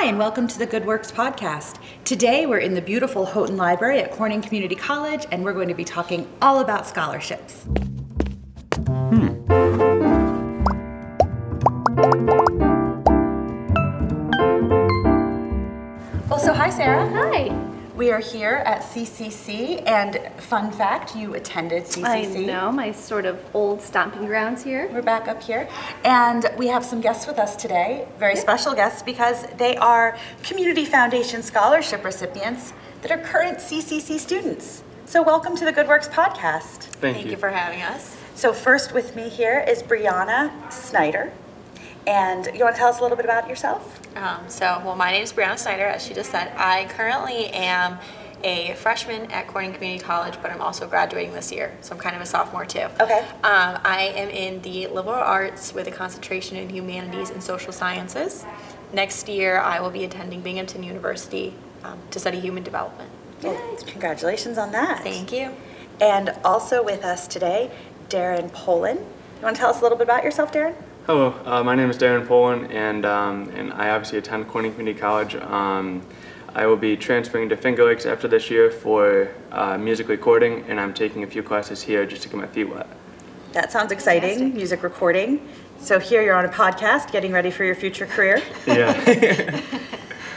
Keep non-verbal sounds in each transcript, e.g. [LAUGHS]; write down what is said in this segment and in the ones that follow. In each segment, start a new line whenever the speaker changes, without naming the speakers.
Hi, and welcome to the Good Works podcast. Today we're in the beautiful Houghton Library at Corning Community College, and we're going to be talking all about scholarships. We are here at CCC, and fun fact, you attended CCC.
I know, my sort of old stomping grounds here.
We're back up here, and we have some guests with us today, very special guests, because they are Community Foundation Scholarship recipients that are current CCC students. So, welcome to the Good Works podcast.
Thank, you.
for having us.
So, first with me here is Brianna Snyder, and you want to tell us a little bit about yourself?
Um, so, well, my name is Brianna Snyder, as she just said. I currently am a freshman at Corning Community College, but I'm also graduating this year, so I'm kind of a sophomore too.
Okay.
Um, I am in the liberal arts with a concentration in humanities and social sciences. Next year, I will be attending Binghamton University um, to study human development.
Well, congratulations on that.
Thank you.
And also with us today, Darren Pollen. You want to tell us a little bit about yourself, Darren?
Hello, uh, my name is Darren Pollen, and um, and I obviously attend Corning Community College. Um, I will be transferring to Finger Lakes after this year for uh, music recording, and I'm taking a few classes here just to get my feet wet.
That sounds exciting,
Fantastic.
music recording. So here you're on a podcast, getting ready for your future career. [LAUGHS]
Yeah. [LAUGHS]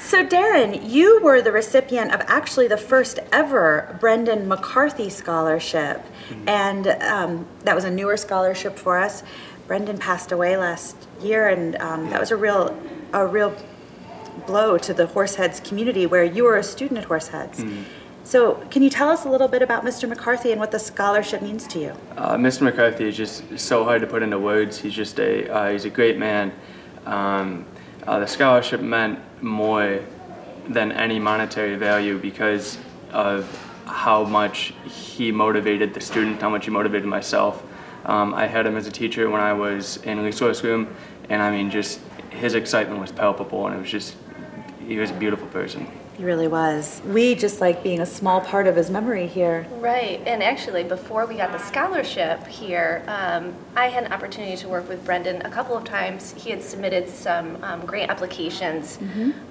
So Darren, you were the recipient of actually the first ever Brendan McCarthy Scholarship, and um, that was a newer scholarship for us. Brendan passed away last year, and um, that was a real, a real blow to the Horseheads community, where you were a student at Horseheads. So, can you tell us a little bit about Mr. McCarthy and what the scholarship means to you?
Uh, Mr. McCarthy is just so hard to put into words. He's just a uh, he's a great man. Um, uh, the scholarship meant more than any monetary value because of how much he motivated the student, how much he motivated myself. Um, I had him as a teacher when I was in resource room, and I mean, just his excitement was palpable, and it was just he was a beautiful person.
He really was. We just like being a small part of his memory here.
Right, and actually, before we got the scholarship here, um, I had an opportunity to work with Brendan a couple of times. He had submitted some um, grant applications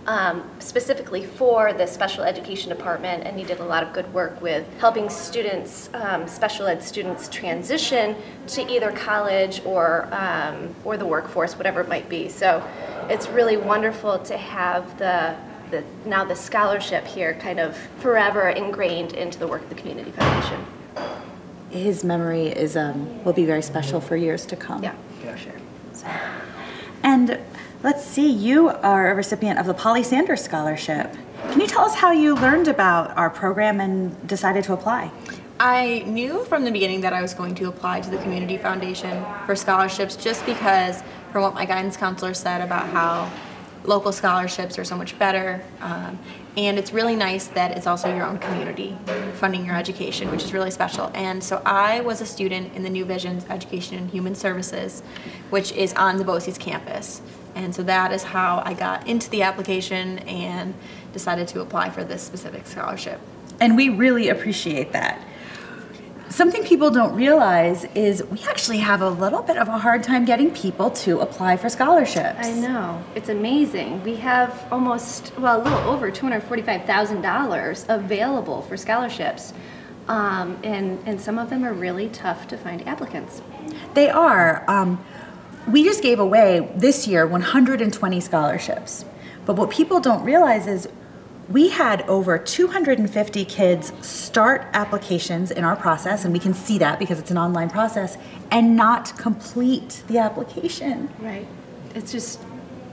um, specifically for the special education department, and he did a lot of good work with helping students, um, special ed students, transition to either college or um, or the workforce, whatever it might be. So, it's really wonderful to have the the, now the scholarship here kind of forever ingrained into the work of the Community Foundation.
His memory is um, will be very special for years to come.
Yeah, for sure.
And let's see, you are a recipient of the Polly Sanders Scholarship. Can you tell us how you learned about our program and decided to apply?
I knew from the beginning that I was going to apply to the Community Foundation for scholarships just because, from what my guidance counselor said about how local scholarships are so much better. Um, and it's really nice that it's also your own community funding your education, which is really special. And so I was a student in the New Visions Education and Human Services, which is on the BOCES campus. And so that is how I got into the application and decided to apply for this specific scholarship.
And we really appreciate that. Something people don't realize is we actually have a little bit of a hard time getting people to apply for scholarships.
I know. It's amazing. We have almost, well, a little over $245,000 available for scholarships. Um, and, and some of them are really tough to find applicants.
They are. Um, we just gave away this year 120 scholarships. But what people don't realize is we had over 250 kids start applications in our process, and we can see that because it's an online process, and not complete the application.
Right. It's just,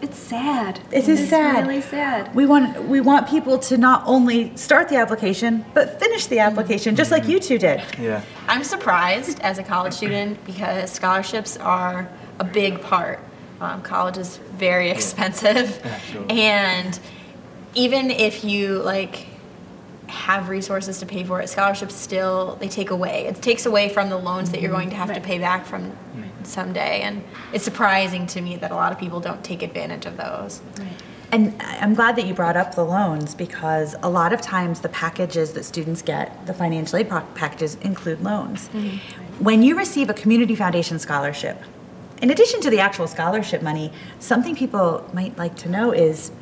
it's sad.
It is
it's
sad.
really sad.
We want we want people to not only start the application but finish the application, just like you two did.
Yeah.
I'm surprised as a college student because scholarships are a big part. Um, college is very expensive,
Absolutely.
and even if you like have resources to pay for it, scholarships still they take away. It takes away from the loans that you're going to have to pay back from someday, and it's surprising to me that a lot of people don't take advantage of those.
And I'm glad that you brought up the loans because a lot of times the packages that students get, the financial aid packages, include loans. Mm-hmm. When you receive a community foundation scholarship, in addition to the actual scholarship money, something people might like to know is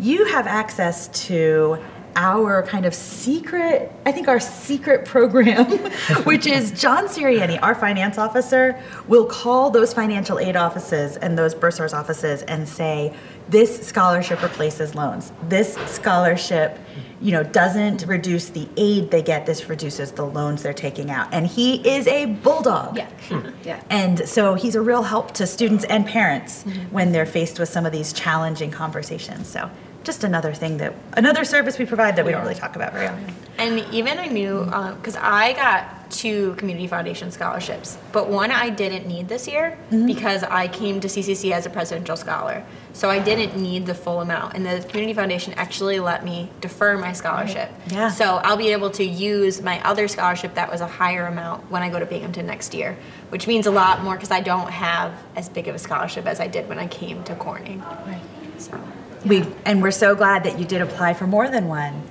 you have access to our kind of secret, I think our secret program, [LAUGHS] which is John Siriani, our finance officer, will call those financial aid offices and those bursars offices and say, this scholarship replaces loans. This scholarship, you know, doesn't reduce the aid they get. This reduces the loans they're taking out. And he is a bulldog.
Yeah, hmm. yeah.
And so he's a real help to students and parents mm-hmm. when they're faced with some of these challenging conversations. So just another thing that another service we provide that we don't really talk about very often.
And even I knew, because um, I got two Community Foundation scholarships, but one I didn't need this year mm-hmm. because I came to CCC as a presidential scholar. So I didn't need the full amount. And the Community Foundation actually let me defer my scholarship.
Yeah.
So I'll be able to use my other scholarship that was a higher amount when I go to Binghamton next year, which means a lot more because I don't have as big of a scholarship as I did when I came to Corning. Right. So.
We and we're so glad that you did apply for more than one.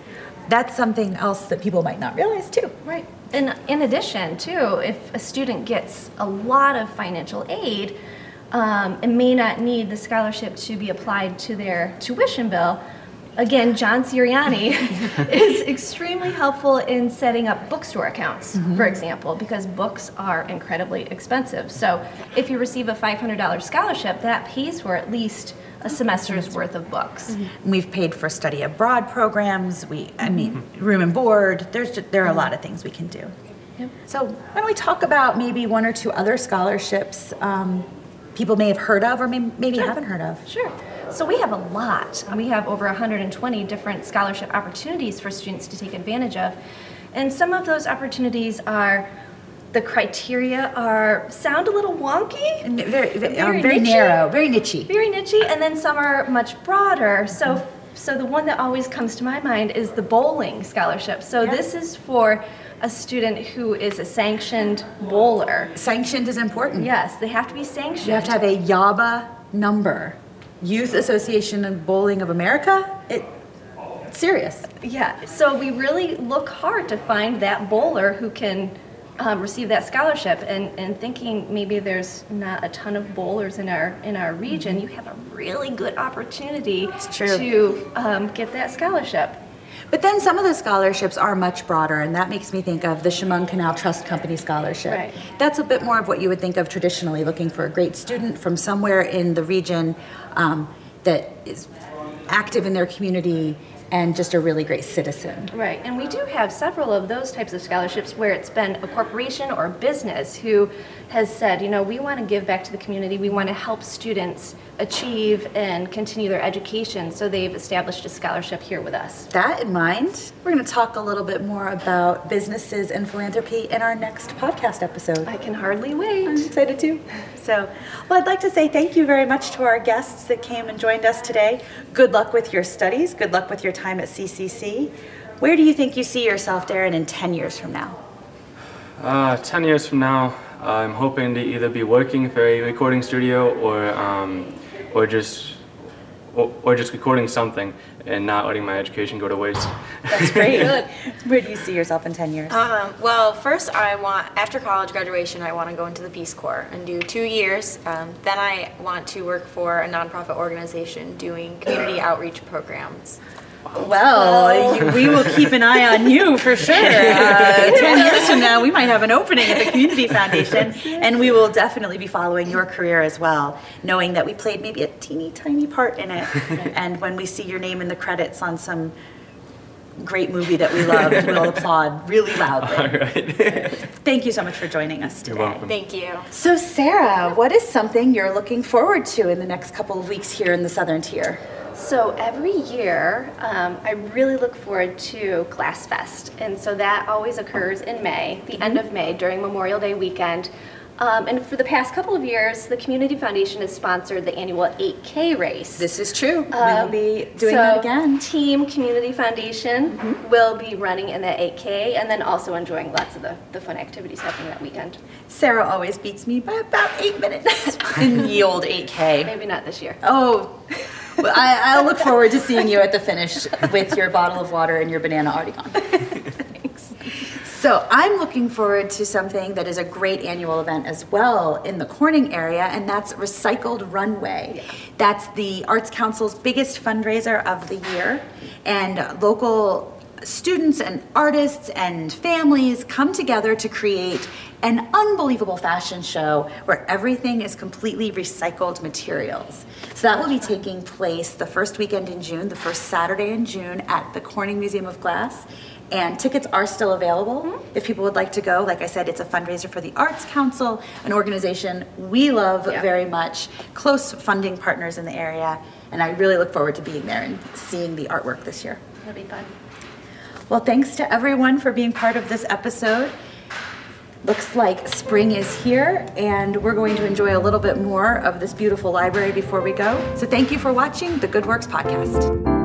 That's something else that people might not realize too.
Right. And in addition, too, if a student gets a lot of financial aid, um, and may not need the scholarship to be applied to their tuition bill, again, John Siriani [LAUGHS] is extremely helpful in setting up bookstore accounts, mm-hmm. for example, because books are incredibly expensive. So if you receive a $500 scholarship, that pays for at least a oh, semester's worth of books. Mm-hmm.
We've paid for study abroad programs. We, I mm-hmm. mean, room and board. There's just, there are a lot of things we can do. So why don't we talk about maybe one or two other scholarships um, people may have heard of or may, maybe haven't heard of?
Sure. So we have a lot. We have over 120 different scholarship opportunities for students to take advantage of. And some of those opportunities are the criteria are sound a little wonky,
Very, very, um,
Very
narrow, very nichey.
very nichey, and then some are much broader. So so the one that always comes to my mind is the bowling scholarship. So
Yeah.
this is for a student who is a sanctioned bowler.
Sanctioned is important.
Yes, they have to be sanctioned.
You have to have a YABA number. Youth Association of Bowling of America. It serious.
Yeah, so we really look hard to find that bowler who can um, receive that scholarship. And, and thinking maybe there's not a ton of bowlers in our in our region, you have a really good opportunity to um, get that scholarship.
But then some of the scholarships are much broader, and that makes me think of the Chemung Canal Trust Company Scholarship.
Right.
That's a bit more of what you would think of traditionally, looking for a great student from somewhere in the region um, that is active in their community and just a really great citizen.
Right, and we do have several of those types of scholarships where it's been a corporation or a business who has said, you know, we want to give back to the community, we want to help students achieve and continue their education, so they've established a scholarship here with us.
That in mind, we're going to talk a little bit more about businesses and philanthropy in our next podcast episode.
I can hardly wait.
I'm excited too. So, well, I'd like to say thank you very much to our guests that came and joined us today. Good luck with your studies. Good luck with your time at CCC. Where do you think you see yourself, Darren, in 10 years from now?
Uh, 10 years from now, I'm hoping to either be working for a recording studio or, um, or just or, or just recording something and not letting my education go to waste.
That's great. [LAUGHS] Where do you see yourself in 10 years?
Um, well, first, I want, after college graduation, I want to go into the Peace Corps and do two years. Um, then I want to work for a nonprofit organization doing community outreach programs.
Well, you, we will keep an eye on you for sure. [LAUGHS] Uh, 10 years from now, we might have an opening at the Community Foundation, and we will definitely be following your career as well, knowing that we played maybe a teeny tiny part in it. [LAUGHS] And when we see your name in the credits on some great movie that we love, we'll [LAUGHS] applaud really loudly.
All right.
Thank you so much for joining us today.
You're welcome.
Thank you.
So, Sara, what is something you're looking forward to in the next couple of weeks here in the Southern Tier?
So every year, um, I really look forward to Glass Fest, and so that always occurs in May, the end of May during Memorial Day weekend. Um, and for the past couple of years, the Community Foundation has sponsored the annual 8K race.
This is true.
Um,
be doing
so
that again.
Team Community Foundation
Mm-hmm.
will be running in the 8K and then also enjoying lots of the, the fun activities happening that weekend.
Sara always beats me by about eight minutes [LAUGHS] in the old 8K.
Maybe not this year.
Oh, well, I, I'll look forward to seeing you at the finish with your bottle of water and your banana already gone.
Thanks.
So I'm looking forward to something that is a great annual event as well in the Corning area, and that's Recycled Runway. That's the Arts Council's biggest fundraiser of the year, and local students and artists and families come together to create an unbelievable fashion show where everything is completely recycled materials. So that will be taking place the first weekend in June, the first Saturday in June at the Corning Museum of Glass. And tickets are still available mm-hmm. if people would like to go. Like I said, it's a fundraiser for the Arts Council, an organization we love
Yeah.
very much, close funding partners in the area. And I really look forward to being there and seeing the artwork this year.
That'll be fun.
Well, thanks to everyone for being part of this episode. Looks like spring is here, and we're going to enjoy a little bit more of this beautiful library before we go. So, thank you for watching the Good Works Podcast.